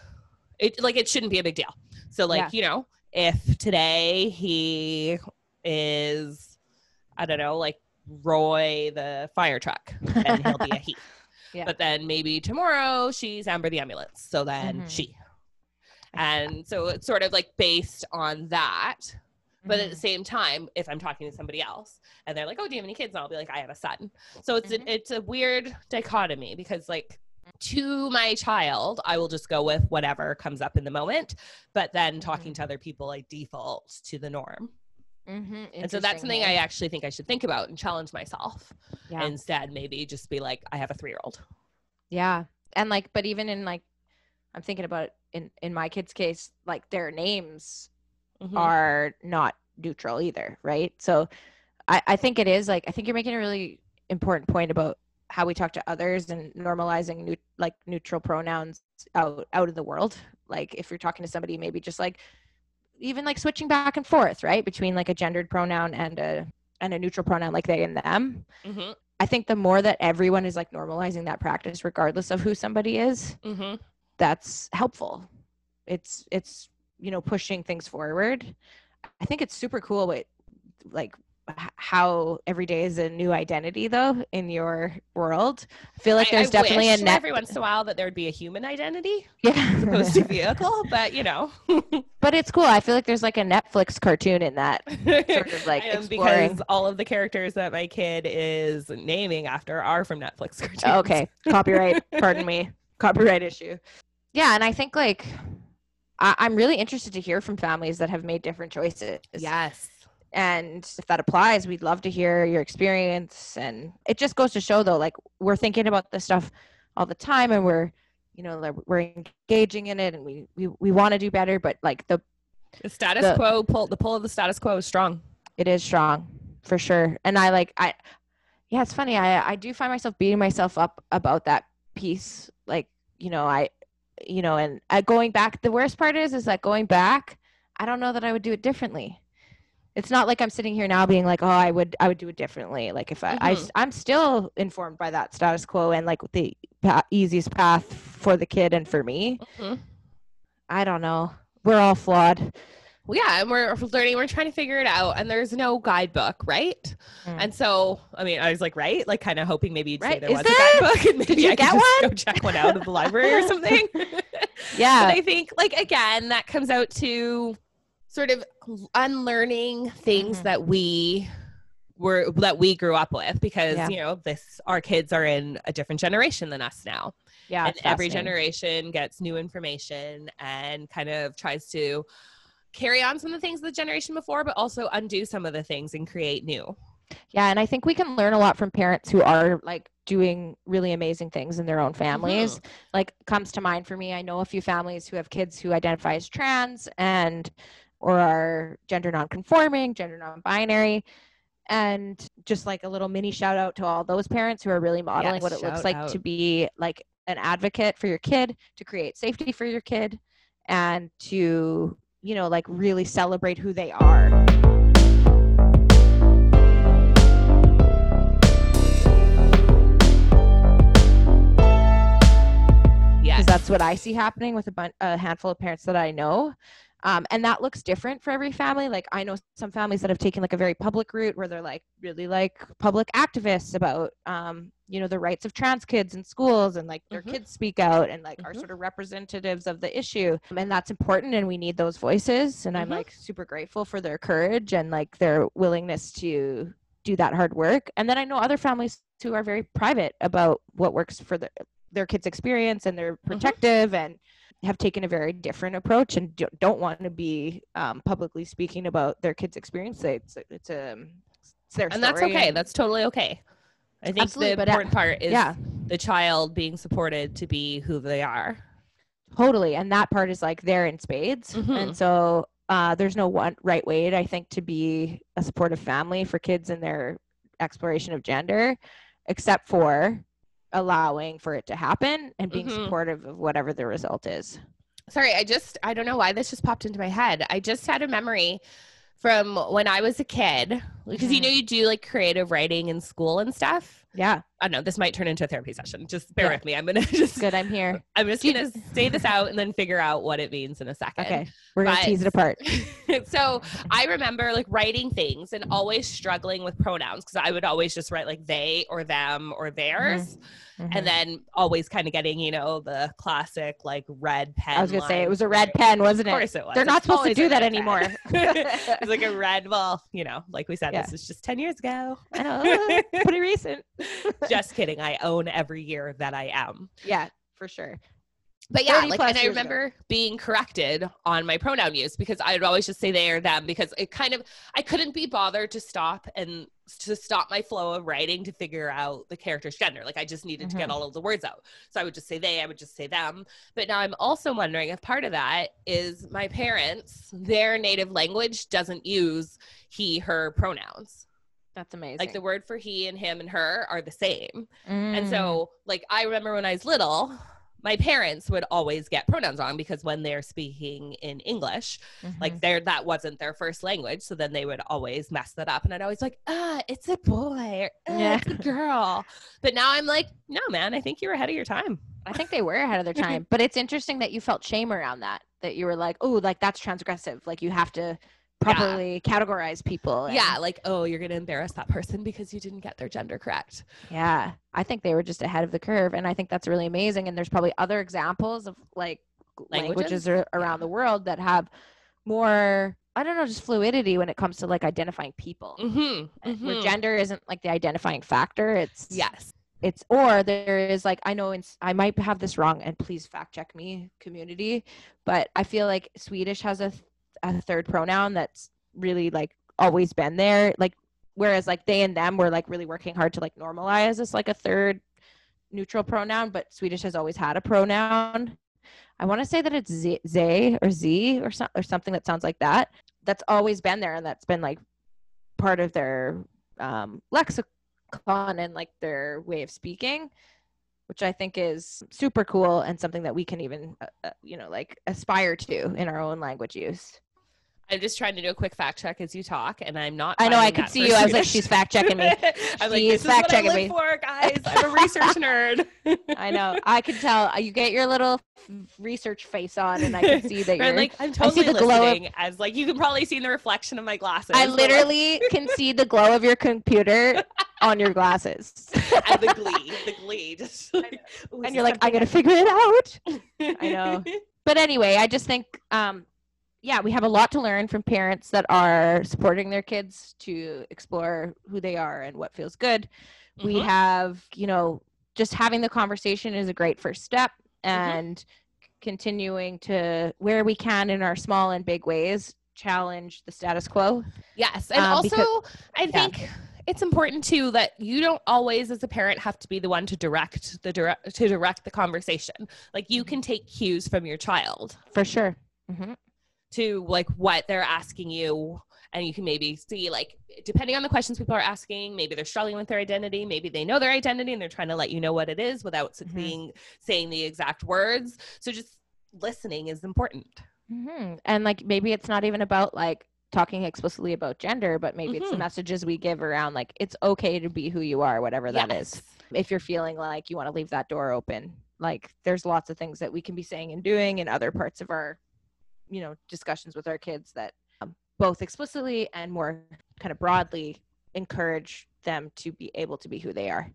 it like it shouldn't be a big deal. So like yeah. you know, if today he is, I don't know, like Roy the fire truck, and he'll be a he. Yeah. But then maybe tomorrow she's Amber the ambulance. So then mm-hmm. she and so it's sort of like based on that. But at the mm-hmm. same time, if I'm talking to somebody else and they're like, "Oh, do you have any kids?" and I'll be like, "I have a son." So it's mm-hmm. a, it's a weird dichotomy because like to my child, I will just go with whatever comes up in the moment. But then talking mm-hmm. to other people, I default to the norm. Mm-hmm. And so that's something I actually think I should think about and challenge myself. Yeah. Instead, maybe just be like, I have a three year old. Yeah. And like, but even in like, I'm thinking about in in my kids' case, like their names mm-hmm. are not neutral either, right? So I, I think it is like I think you're making a really important point about how we talk to others and normalizing new, like neutral pronouns out out in the world. Like if you're talking to somebody, maybe just like even like switching back and forth, right, between like a gendered pronoun and a and a neutral pronoun like they and them. Mm-hmm. I think the more that everyone is like normalizing that practice, regardless of who somebody is, mm-hmm that's helpful. It's it's you know pushing things forward. I think it's super cool what like how every day is a new identity though in your world. I feel like there's I, I definitely a net every once in a while that there would be a human identity, yeah, as opposed to vehicle. But you know, but it's cool. I feel like there's like a Netflix cartoon in that sort of like exploring. because all of the characters that my kid is naming after are from Netflix cartoons. Okay, copyright. Pardon me, copyright issue yeah and i think like I- i'm really interested to hear from families that have made different choices. Yes. And if that applies we'd love to hear your experience. And it just goes to show though like we're thinking about this stuff all the time and we're you know we're engaging in it and we we, we want to do better but like the the status the, quo pull the pull of the status quo is strong. It is strong for sure. And i like i yeah it's funny i i do find myself beating myself up about that piece. Like you know i you know, and uh, going back, the worst part is, is that going back, I don't know that I would do it differently. it's not like i'm sitting here now being like oh i would i would do it differently like if i, mm-hmm. I i'm still informed by that status quo and like the pa- easiest path for the kid and for me mm-hmm. i don't know we're all flawed well, yeah, and we're learning, we're trying to figure it out, and there's no guidebook, right? Mm. And so, I mean, I was like, right, like kind of hoping maybe you'd right. say there Is was a guidebook, and maybe I could just go check one out of the library or something. yeah, but I think, like again, that comes out to sort of unlearning things mm-hmm. that we were that we grew up with because yeah. you know this our kids are in a different generation than us now yeah and every generation gets new information and kind of tries to carry on some of the things of the generation before, but also undo some of the things and create new. Yeah, and I think we can learn a lot from parents who are like doing really amazing things in their own families. Mm-hmm. Like comes to mind for me, I know a few families who have kids who identify as trans and or are gender nonconforming, gender non-binary. And just like a little mini shout out to all those parents who are really modeling yes, what it looks like out. to be like an advocate for your kid, to create safety for your kid, and to you know, like really celebrate who they are. Yeah. Because that's what I see happening with a, bun- a handful of parents that I know. Um, and that looks different for every family. Like I know some families that have taken like a very public route where they're like really like public activists about um, you know the rights of trans kids in schools and like their mm-hmm. kids speak out and like mm-hmm. are sort of representatives of the issue and that's important and we need those voices and mm-hmm. i'm like super grateful for their courage and like their willingness to do that hard work and then i know other families who are very private about what works for the, their kids experience and they're mm-hmm. protective and have taken a very different approach and don't want to be um, publicly speaking about their kids experience it's, it's a um, it's their and that's okay and, that's totally okay I think Absolutely, the important part is yeah. the child being supported to be who they are. Totally. And that part is like there in spades. Mm-hmm. And so uh, there's no one right way, I think, to be a supportive family for kids in their exploration of gender, except for allowing for it to happen and being mm-hmm. supportive of whatever the result is. Sorry, I just, I don't know why this just popped into my head. I just had a memory from when I was a kid, because mm-hmm. you know you do like creative writing in school and stuff. Yeah. I don't know. This might turn into a therapy session. Just bear yeah. with me. I'm gonna just good. I'm here. I'm just gonna say this out and then figure out what it means in a second. Okay. We're gonna but, tease it apart. so I remember like writing things and always struggling with pronouns because I would always just write like they or them or theirs. Mm-hmm. Mm-hmm. and then always kind of getting you know the classic like red pen. I was gonna say it was a red pen, wasn't it? Of course it was. They're not supposed to do that anymore. it's like a red. Well, you know, like we said, yeah. this is just ten years ago. pretty recent. Just kidding. I own every year that I am. Yeah, for sure but yeah, like, and I remember ago. being corrected on my pronoun use because I would always just say they or them because it kind of I couldn't be bothered to stop and to stop my flow of writing to figure out the character's gender. Like I just needed mm-hmm. to get mm-hmm. all of the words out. So I would just say they, I would just say them. But now I'm also wondering if part of that is my parents, their native language doesn't use he, her pronouns. That's amazing. Like the word for he and him and her are the same. Mm. And so, like, I remember when I was little, my parents would always get pronouns wrong because when they're speaking in English, mm-hmm. like there that wasn't their first language, so then they would always mess that up, and I'd always like, ah, it's a boy, or, ah, yeah. it's a girl. but now I'm like, no, man, I think you were ahead of your time. I think they were ahead of their time, but it's interesting that you felt shame around that. That you were like, oh, like that's transgressive. Like you have to properly yeah. categorize people. And, yeah, like, oh, you're going to embarrass that person because you didn't get their gender correct. Yeah. I think they were just ahead of the curve. And I think that's really amazing. And there's probably other examples of like languages, languages around the world that have more I don't know, just fluidity when it comes to like identifying people. Mm-hmm, mm-hmm. Where gender isn't like the identifying factor. It's yes, it's or there is like I know in, I might have this wrong, and please fact check me, community. But I feel like Swedish has a a third pronoun that's really like always been there like whereas like they and them were like really working hard to like normalize this like a third neutral pronoun but swedish has always had a pronoun. I want to say that it's z, z or z or, so, or something that sounds like that that's always been there and that's been like part of their um, lexicon and like their way of speaking which i think is super cool and something that we can even uh, uh you know like aspire to in our own language use I'm just trying to do a quick fact check as you talk, and I'm not. I know I could see you. I was like, she's fact checking me. I'm like, this fact checking me. For guys, I'm a research nerd. I know. I can tell. You get your little research face on, and I can see that you're like. I'm totally I see the glow of, as like you can probably see in the reflection of my glasses. I literally can see the glow of your computer on your glasses. and the glee, the glee, just like, and you're like, I gotta figure it out. I know. But anyway, I just think um, yeah, we have a lot to learn from parents that are supporting their kids to explore who they are and what feels good. Mm-hmm. We have, you know, just having the conversation is a great first step mm-hmm. and mm-hmm. continuing to where we can in our small and big ways challenge the status quo. Yes. And um, also because, I think yeah. it's important too that you don't always as a parent have to be the one to direct the direct to direct the conversation. Like you mm-hmm. can take cues from your child. For sure. Mm-hmm to like what they're asking you and you can maybe see like depending on the questions people are asking maybe they're struggling with their identity maybe they know their identity and they're trying to let you know what it is without mm-hmm. being saying the exact words so just listening is important mm-hmm. and like maybe it's not even about like talking explicitly about gender but maybe mm-hmm. it's the mm-hmm. messages we give around like it's okay to be who you are whatever that yes. is. if you're feeling like you want to leave that door open like there's lots of things that we can be saying and doing in other parts of our you know discussions with our kids that um, both explicitly and more kind of broadly encourage them to be able to be who they are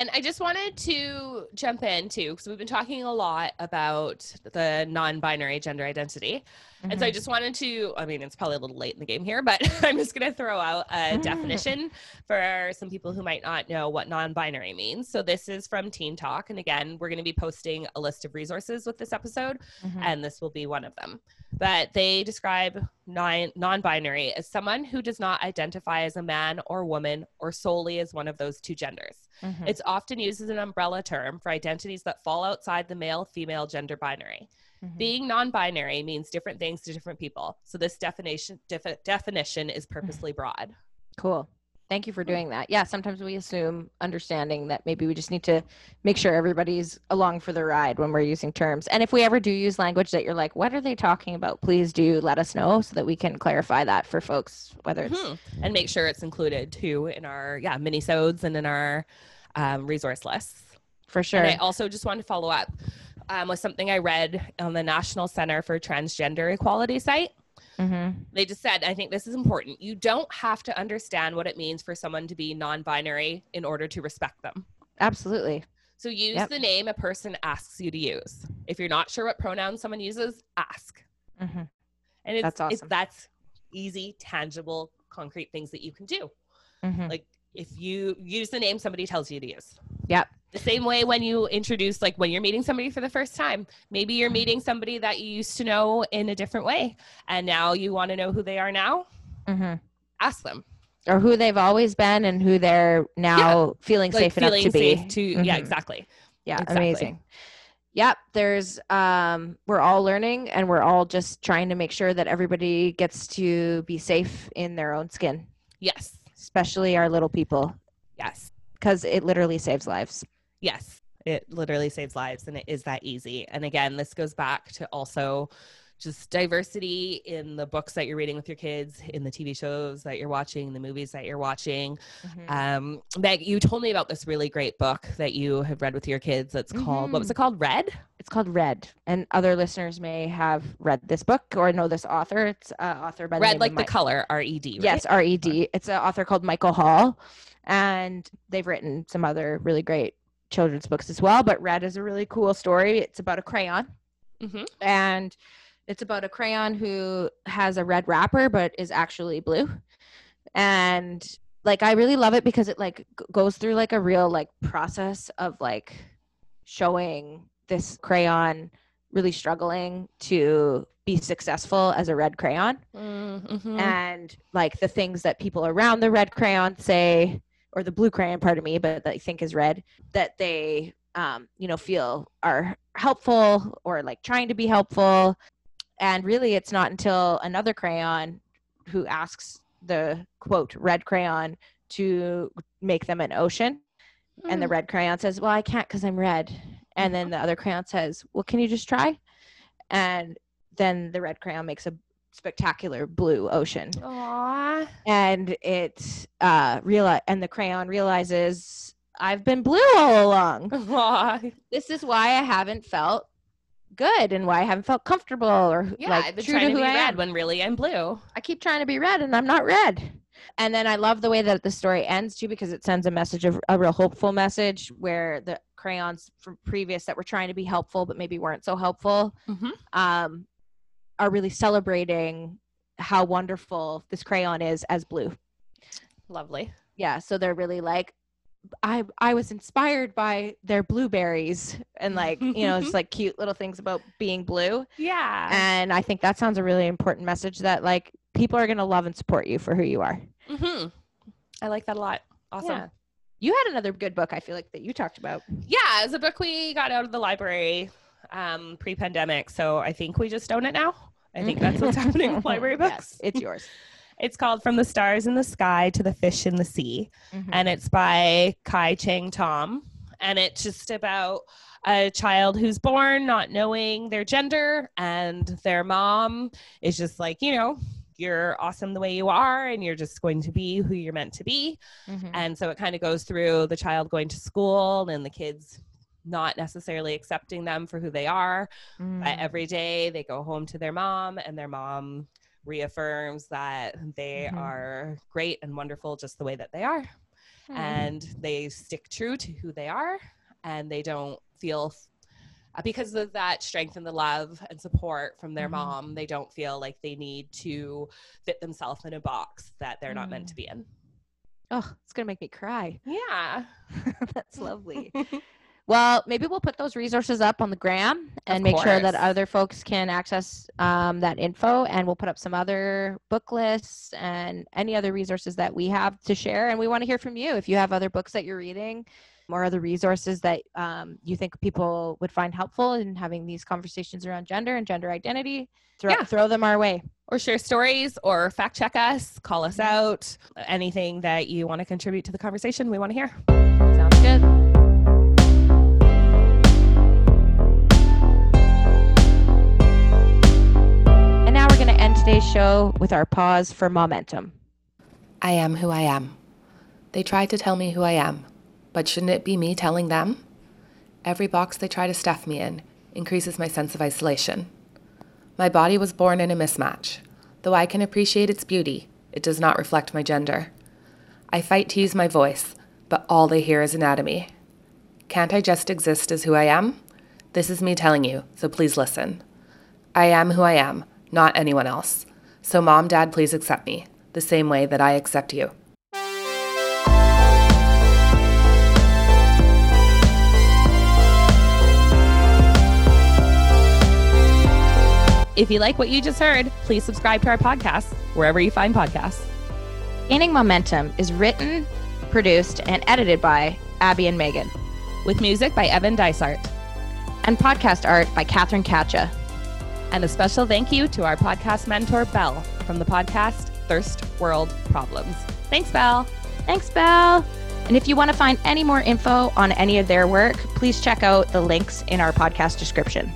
and I just wanted to jump in too, because we've been talking a lot about the non binary gender identity. Mm-hmm. And so I mm-hmm. just wanted to, I mean, it's probably a little late in the game here, but I'm just going to throw out a definition for some people who might not know what non binary means. So this is from Teen Talk. And again, we're going to be posting a list of resources with this episode, mm-hmm. and this will be one of them. But they describe non binary as someone who does not identify as a man or woman or solely as one of those two genders. Mm-hmm. It's often used as an umbrella term for identities that fall outside the male female gender binary. Mm-hmm. Being non binary means different things to different people. So this definition, def- definition is purposely broad. Cool. Thank you for doing that. Yeah, sometimes we assume understanding that maybe we just need to make sure everybody's along for the ride when we're using terms. And if we ever do use language that you're like, what are they talking about? Please do let us know so that we can clarify that for folks, whether it's mm-hmm. and make sure it's included too in our yeah mini sodes and in our um, resource lists. For sure. And I also just want to follow up um, with something I read on the National Center for Transgender Equality site. Mm-hmm. They just said, I think this is important. You don't have to understand what it means for someone to be non binary in order to respect them. Absolutely. So use yep. the name a person asks you to use. If you're not sure what pronoun someone uses, ask. Mm-hmm. And it's, that's awesome. It's, that's easy, tangible, concrete things that you can do. Mm-hmm. Like if you use the name somebody tells you to use. Yep. The same way when you introduce, like when you're meeting somebody for the first time, maybe you're meeting somebody that you used to know in a different way, and now you want to know who they are now. Mm-hmm. Ask them, or who they've always been, and who they're now yeah. feeling like safe feeling enough to be. To mm-hmm. yeah, exactly. Yeah, exactly. amazing. Yep, there's um we're all learning and we're all just trying to make sure that everybody gets to be safe in their own skin. Yes especially our little people. Yes. Because it literally saves lives. Yes. It literally saves lives and it is that easy. And again, this goes back to also just diversity in the books that you're reading with your kids, in the TV shows that you're watching, the movies that you're watching. Mm-hmm. Um, Meg, you told me about this really great book that you have read with your kids. That's mm-hmm. called what was mm-hmm. it called? Red. It's called Red, and other listeners may have read this book or know this author. It's uh, author by Red, like the color, R E D. Yes, R E D. It's an author called Michael Hall, and they've written some other really great children's books as well. But Red is a really cool story. It's about a crayon. Mm-hmm. And it's about a crayon who has a red wrapper but is actually blue. And like I really love it because it like goes through like a real like process of like showing this crayon really struggling to be successful as a red crayon. Mm-hmm. And like the things that people around the red crayon say or the blue crayon part of me but that I think is red that they um, you know feel are helpful or like trying to be helpful and really, it's not until another crayon who asks the quote red crayon to make them an ocean. Mm. And the hmm. red crayon says, Well, I can't because I'm red. And then the other crayon says, Well, can you just try? And then the red crayon makes a spectacular blue ocean. Aww. And it uh realize and the crayon realizes I've been blue all along. Aww. This is why I haven't felt good and why I haven't felt comfortable or Yeah, like I've been true trying to to who be I red am. when really I'm blue. I keep trying to be red and I'm not red. And then I love the way that the story ends too because it sends a message of a real hopeful message where the crayons from previous that were trying to be helpful but maybe weren't so helpful Mhm. um, are really celebrating how wonderful this crayon is as blue. Lovely. Yeah, so they're really like I I was inspired by their blueberries and like, you know, it's like cute little things about being blue. Yeah. And I think that sounds a really important message that like people are going to love and support you for who you are. hmm I like that a lot. Awesome. Yeah. You had another good book I feel like that you talked about. Yeah, it's a book we got out of the library um, pre-pandemic, so I think we just own it now. I think that's what's happening with library Yes, books. it's yours. It's called From the Stars in the Sky to the Fish in the Sea, Mhm. and it's by Kai Cheng Thom, and it's just about a child who's born not knowing their gender, and their mom is just like, you know, you're awesome the way you are, and you're just going to be who you're meant to be. Mhm. And so it kind of goes through the child going to school and the kids not necessarily accepting them for who they are. But Mm. every day they go home to their mom, and their mom reaffirms that they Mhm. are great and wonderful just the way that they are. And they stick true to who they are, and they don't feel. uh, Because of that strength and the love and support from their Mhm. mom, they don't feel like they need to fit themselves in a box that they're not meant Mm. to be in. Oh, it's going to make me cry. Yeah. That's lovely. Well, maybe we'll put those resources up on the gram and make sure that other folks can access um, that info. And we'll put up some other book lists and any other resources that we have to share. And we want to hear from you if you have other books that you're reading or other resources that um, you think people would find helpful in having these conversations around gender and gender identity. Throw, Yeah. throw them our way. or share stories or fact check us, call us out, anything that you want to contribute to the conversation, we want to hear. Sounds good. Today's show with our pause for momentum. I am who I am. They try to tell me who I am, but shouldn't it be me telling them? Every box they try to stuff me in increases my sense of isolation. My body was born in a mismatch. Though I can appreciate its beauty, it does not reflect my gender. I fight to use my voice, but all they hear is anatomy. Can't I just exist as who I am? This is me telling you, so please listen. I am who I am, not anyone else. So, mom, dad, please accept me, the same way that I accept you. If you like what you just heard, please subscribe to our podcast wherever you find podcasts. Gaining Momentum is written, produced, and edited by Abby and Megan, With music by Evan Dysart. and podcast art by Catherine Katcha. And a special thank you to our podcast mentor, Belle, from the podcast Thirst World Problems. Thanks, Belle. Thanks, Belle. And if you want to find any more info on any of their work, please check out the links in our podcast description.